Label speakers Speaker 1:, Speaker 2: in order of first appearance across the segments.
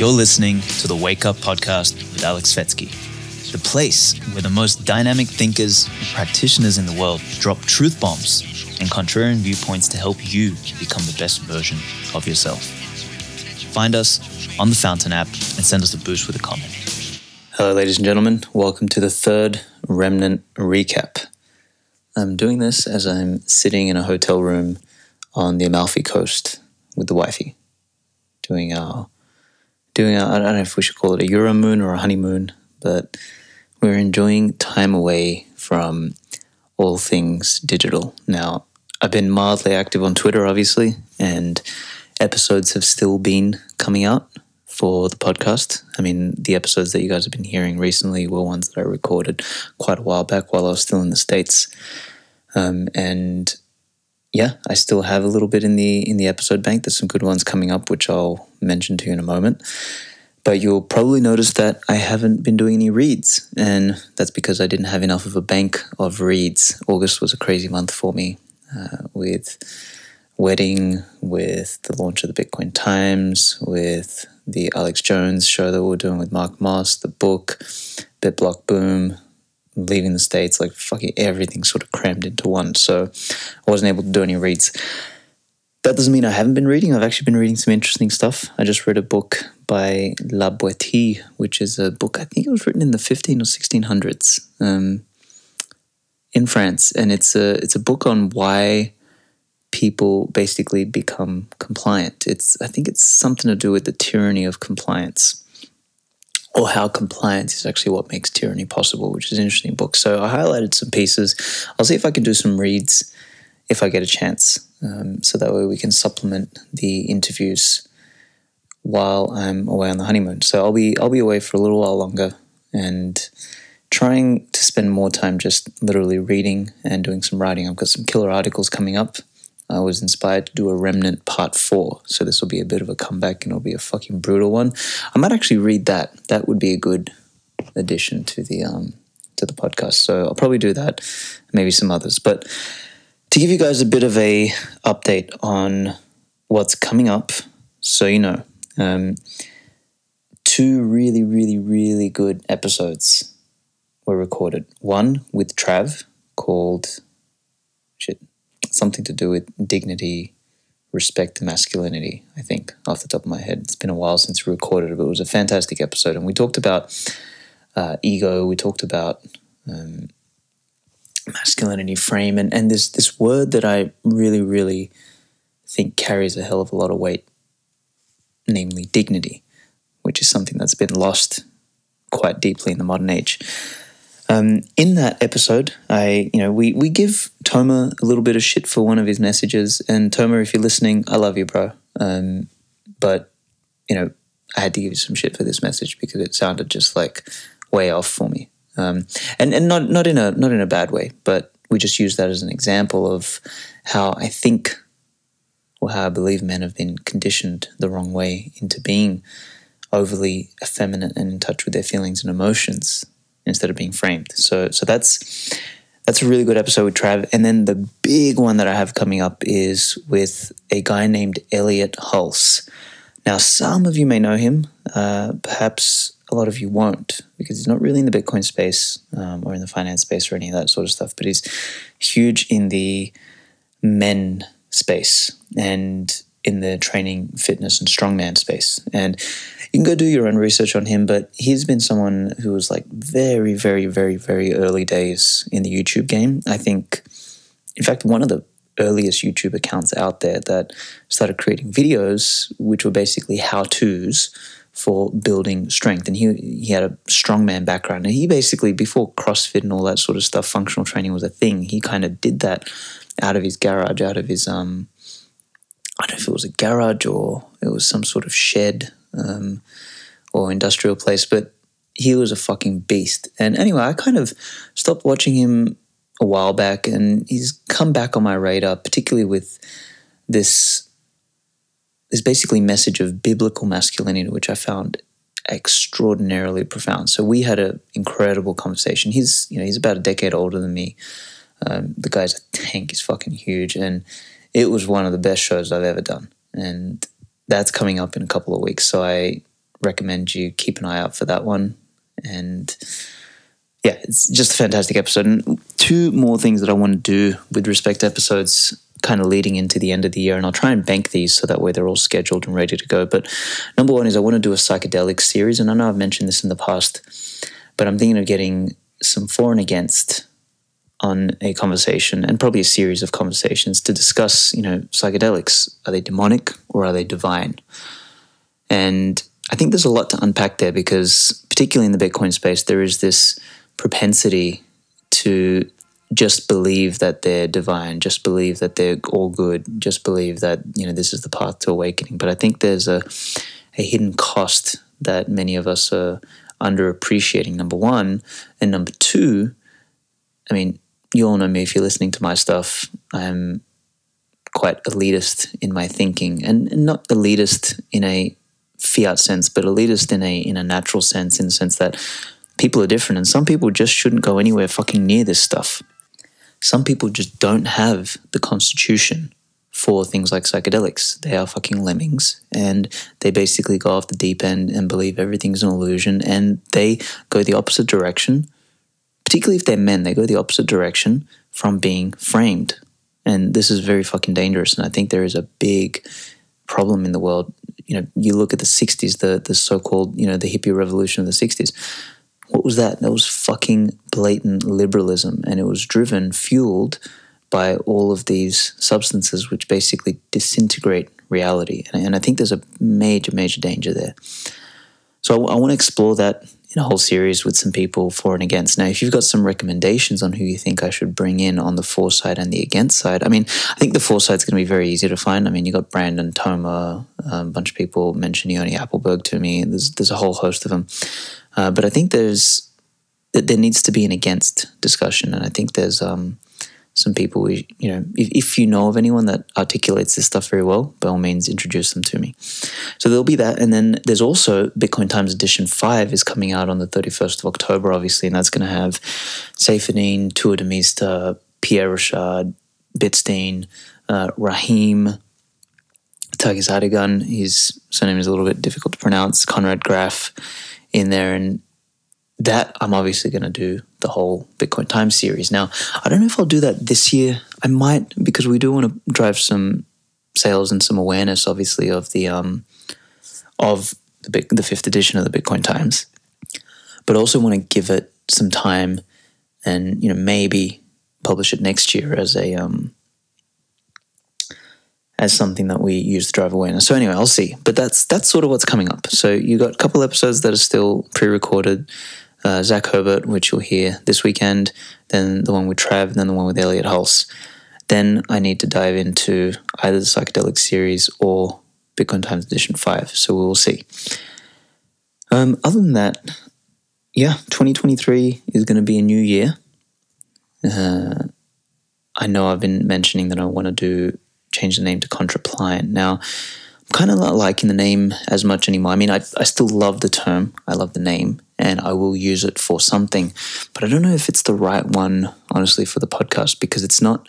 Speaker 1: You're listening to the Wake Up Podcast with Alex Svetski, the place where the most dynamic thinkers and practitioners in the world drop truth bombs and contrarian viewpoints to help you become the best version of yourself. Find us on the Fountain app and send us a boost with a comment. Hello, ladies and gentlemen. Welcome to the third Remnant Recap. I'm doing this as I'm sitting in a hotel room on the Amalfi Coast with the wifey, doing our doing I don't know if we should call it a Euro moon or a honeymoon, but we're enjoying time away from all things digital. Now, I've been mildly active on Twitter, obviously, and episodes have still been coming out for the podcast. I mean, the episodes that you guys have been hearing recently were ones that I recorded quite a while back while I was still in the States. Um, and yeah, I still have a little bit in the in the episode bank. There's some good ones coming up, which I'll mention to you in a moment. But you'll probably notice that I haven't been doing any reads, and that's because I didn't have enough of a bank of reads. August was a crazy month for me uh, with wedding, with the launch of the Bitcoin Times, with the Alex Jones show that we are doing with Mark Moss, the book, BitBlock Boom, leaving the States, like fucking everything sort of crammed into one. So I wasn't able to do any reads. That doesn't mean I haven't been reading. I've actually been reading some interesting stuff. I just read a book by La Boétie, which is a book, I think it was written in the 15 or 1600s um, in France. And it's a, it's a book on why people basically become compliant. It's I think it's something to do with the tyranny of compliance or how compliance is actually what makes tyranny possible, which is an interesting book. So I highlighted some pieces. I'll see if I can do some reads if I get a chance. Um, so that way we can supplement the interviews while I'm away on the honeymoon. So I'll be I'll be away for a little while longer and trying to spend more time just literally reading and doing some writing. I've got some killer articles coming up I was inspired to do a Remnant Part 4. So this will be a bit of a comeback and it'll be a fucking brutal one. I might actually read that. That would be a good addition to the um to the podcast. So I'll probably do that, maybe some others. But to give you guys a bit of a update on what's coming up, so you know, um, two really, really, really good episodes were recorded. One with Trav called shit something to do with dignity, respect masculinity, I think, off the top of my head. It's been a while since we recorded it, but it was a fantastic episode. And we talked about uh, ego, we talked about um, masculinity frame, and, and this, this word that I really, really think carries a hell of a lot of weight, namely dignity, which is something that's been lost quite deeply in the modern age. Um, in that episode, I, you know, we, we give Toma a little bit of shit for one of his messages. And Toma, if you're listening, I love you, bro. Um, but, you know, I had to give you some shit for this message because it sounded just like way off for me. Um, and and not not in a not in a bad way, but we just use that as an example of how I think or how I believe men have been conditioned the wrong way into being overly effeminate and in touch with their feelings and emotions instead of being framed. So so that's that's a really good episode with Trav. And then the big one that I have coming up is with a guy named Elliot Hulse. Now, some of you may know him, uh, perhaps a lot of you won't, because he's not really in the Bitcoin space um, or in the finance space or any of that sort of stuff, but he's huge in the men space and in the training, fitness, and strongman space. And you can go do your own research on him, but he's been someone who was like very, very, very, very early days in the YouTube game. I think, in fact, one of the earliest YouTube accounts out there that started creating videos, which were basically how to's for building strength. And he he had a strongman background. And he basically, before CrossFit and all that sort of stuff, functional training was a thing. He kind of did that out of his garage, out of his um I don't know if it was a garage or it was some sort of shed um, or industrial place, but he was a fucking beast. And anyway, I kind of stopped watching him a while back, and he's come back on my radar, particularly with this this basically message of biblical masculinity, which I found extraordinarily profound. So we had an incredible conversation. He's you know he's about a decade older than me. Um, the guy's a tank. He's fucking huge, and it was one of the best shows I've ever done. And that's coming up in a couple of weeks. So I recommend you keep an eye out for that one. And yeah, it's just a fantastic episode. And two more things that I want to do with respect to episodes kind of leading into the end of the year, and I'll try and bank these so that way they're all scheduled and ready to go. But number one is I want to do a psychedelic series, and I know I've mentioned this in the past, but I'm thinking of getting some for and against on a conversation and probably a series of conversations to discuss, you know, psychedelics. Are they demonic or are they divine? And I think there's a lot to unpack there because, particularly in the Bitcoin space, there is this propensity to just believe that they're divine, just believe that they're all good, just believe that you know this is the path to awakening. But I think there's a a hidden cost that many of us are underappreciating. Number one, and number two, I mean, you all know me if you're listening to my stuff. I'm quite elitist in my thinking, and, and not elitist in a fiat sense, but elitist in a in a natural sense, in the sense that people are different, and some people just shouldn't go anywhere fucking near this stuff. Some people just don't have the constitution for things like psychedelics. They are fucking lemmings, and they basically go off the deep end and believe everything's an illusion, and they go the opposite direction. Particularly if they're men, they go the opposite direction from being framed. And this is very fucking dangerous. And I think there is a big problem in the world you know, you look at the 60s, the, the so called, you know, the hippie revolution of the 60s. What was that? That was fucking blatant liberalism. And it was driven, fueled by all of these substances which basically disintegrate reality. And, I think there's a major, major danger there. So I, I want to explore that in a whole series with some people for and against. Now, if you've got some recommendations on who you think I should bring in on the for side and the against side, I mean, I think the for side is going to be very easy to find. I mean, you got Brandon Toma, a bunch of people mentioned Yoni Appleberg to me. There's there's a whole host of them, uh, but I think there's there needs to be an against discussion, and I think there's um, some people we, you know, if, if you know of anyone that articulates this stuff very well, by all means, introduce them to me. So there'll be that. And then there's also Bitcoin Times Edition 5 is coming out on the 31st of October, obviously, and that's going to have Saifedean, Tuur Demeester, Pierre Rochard, Bitstein, uh, Rahim, Tagis Adigan, his surname is a little bit difficult to pronounce, Konrad Graf in there. And that I'm obviously going to do the whole Bitcoin Time series. Now, I don't know if I'll do that this year. I might because we do want to drive some sales and some awareness, obviously, of the um, of the the fifth edition of the Bitcoin Times, but also want to give it some time and you know maybe publish it next year as a um, as something that we use to drive awareness. So anyway, I'll see. But that's that's sort of what's coming up. So you got a couple episodes that are still pre-recorded uh, Zach Herbert, which you'll hear this weekend, then the one with Trav, then the one with Elliot Hulse. Then I need to dive into either the psychedelic series or Bitcoin Times Edition 5. So we will see. Um, other than that, yeah, 2023 is going to be a new year. Uh, I know I've been mentioning that I want to do change the name to Contrapliant. Now, I'm kind of not liking the name as much anymore. I mean, I, I still love the term, I love the name, and I will use it for something, but I don't know if it's the right one, honestly, for the podcast because it's not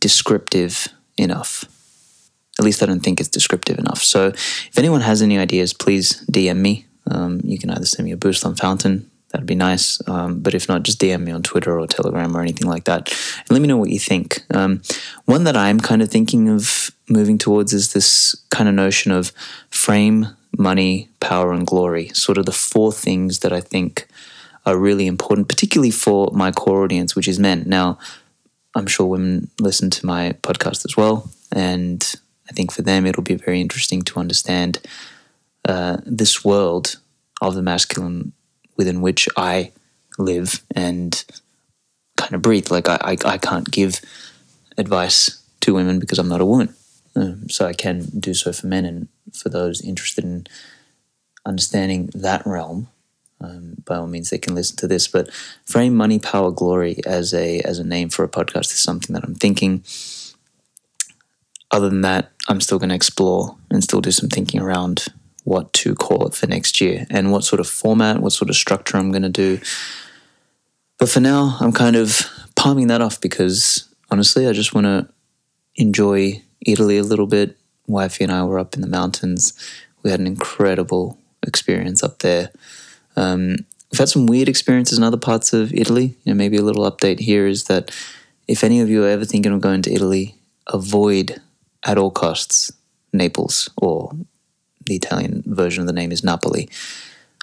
Speaker 1: descriptive enough. At least I don't think it's descriptive enough. So if anyone has any ideas, please DM me. Um, you can either send me a boost on Fountain that'd be nice. Um, but if not, just DM me on Twitter or Telegram or anything like that, and let me know what you think. Um, one that I'm kind of thinking of moving towards is this kind of notion of frame, money, power, and glory. Sort of the four things that I think are really important, particularly for my core audience, which is men. Now, I'm sure women listen to my podcast as well, and I think for them it'll be very interesting to understand uh, this world of the masculine within which I live and kind of breathe. Like I, I, I can't give advice to women because I'm not a woman. Um, so I can do so for men and for those interested in understanding that realm. Um, by all means, they can listen to this. But frame money, power, glory as a as a name for a podcast is something that I'm thinking. Other than that, I'm still going to explore and still do some thinking around what to call it for next year and what sort of format, what sort of structure I'm going to do. But for now, I'm kind of palming that off because honestly, I just want to enjoy Italy a little bit. Wifey and I were up in the mountains. We had an incredible
Speaker 2: experience up there. Um, we've had some weird experiences in other parts of Italy. You know, maybe a little update here is that if any of you are ever thinking of going to Italy, avoid at all costs Naples or the Italian version of the name is Napoli.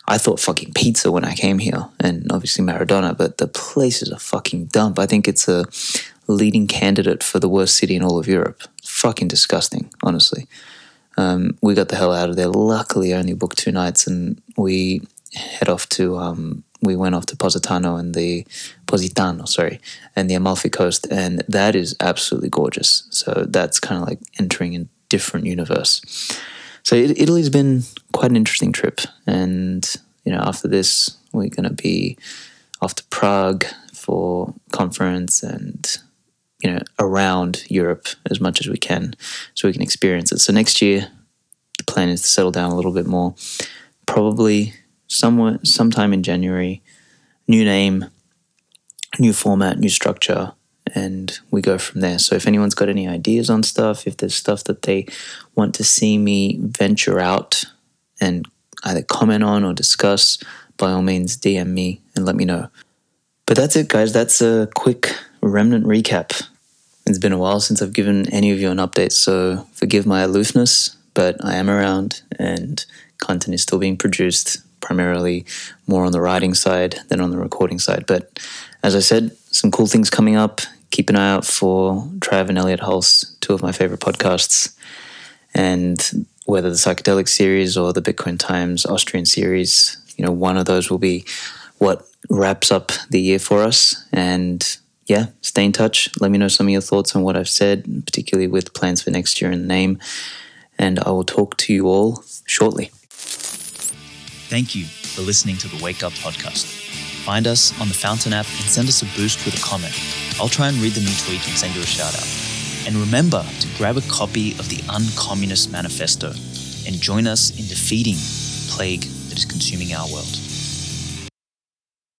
Speaker 2: I thought fucking pizza when I came here, and obviously Maradona, but the place is a fucking dump. I think it's a leading candidate for the worst city in all of Europe. Fucking disgusting, honestly. Um, we got the hell out of there. Luckily, I only booked two nights, and we head off to um, we went off to Positano and the Positano, sorry, and the Amalfi Coast, and that is absolutely gorgeous. So that's kind of like entering a different universe. So Italy's been quite an interesting trip, and you know, after this, we're going to be off to Prague for conference and you know around Europe as much as we can, so we can experience it. So next year, the plan is to settle down a little bit more, probably somewhere sometime in January. New name, new format, new structure, and we go from there. So if anyone's got any ideas on stuff, if there's stuff that they want to see me venture out and either comment on or discuss, by all means DM me and let me know. But that's it, guys. That's a quick remnant recap. It's been a while since I've given any of you an update, so forgive my aloofness, but I am around and content is still being produced, primarily more on the writing side than on the recording side. But as I said, some cool things coming up keep an eye out for Trav and Elliot Hulse, two of my favorite podcasts. And whether the psychedelic series or the Bitcoin Times Austrian series, you know, one of those will be what wraps up the year for us. And yeah, stay in touch. Let me know some of your thoughts on what I've said, particularly with plans for next year in the name. And I will talk to you all shortly.
Speaker 1: Thank you for listening to the Wake Up Podcast. Find us on the Fountain app and send us a boost with a comment. I'll try and read them each week and send you a shout out. And remember to grab a copy of the Uncommunist Manifesto and join us in defeating the plague that is consuming our world.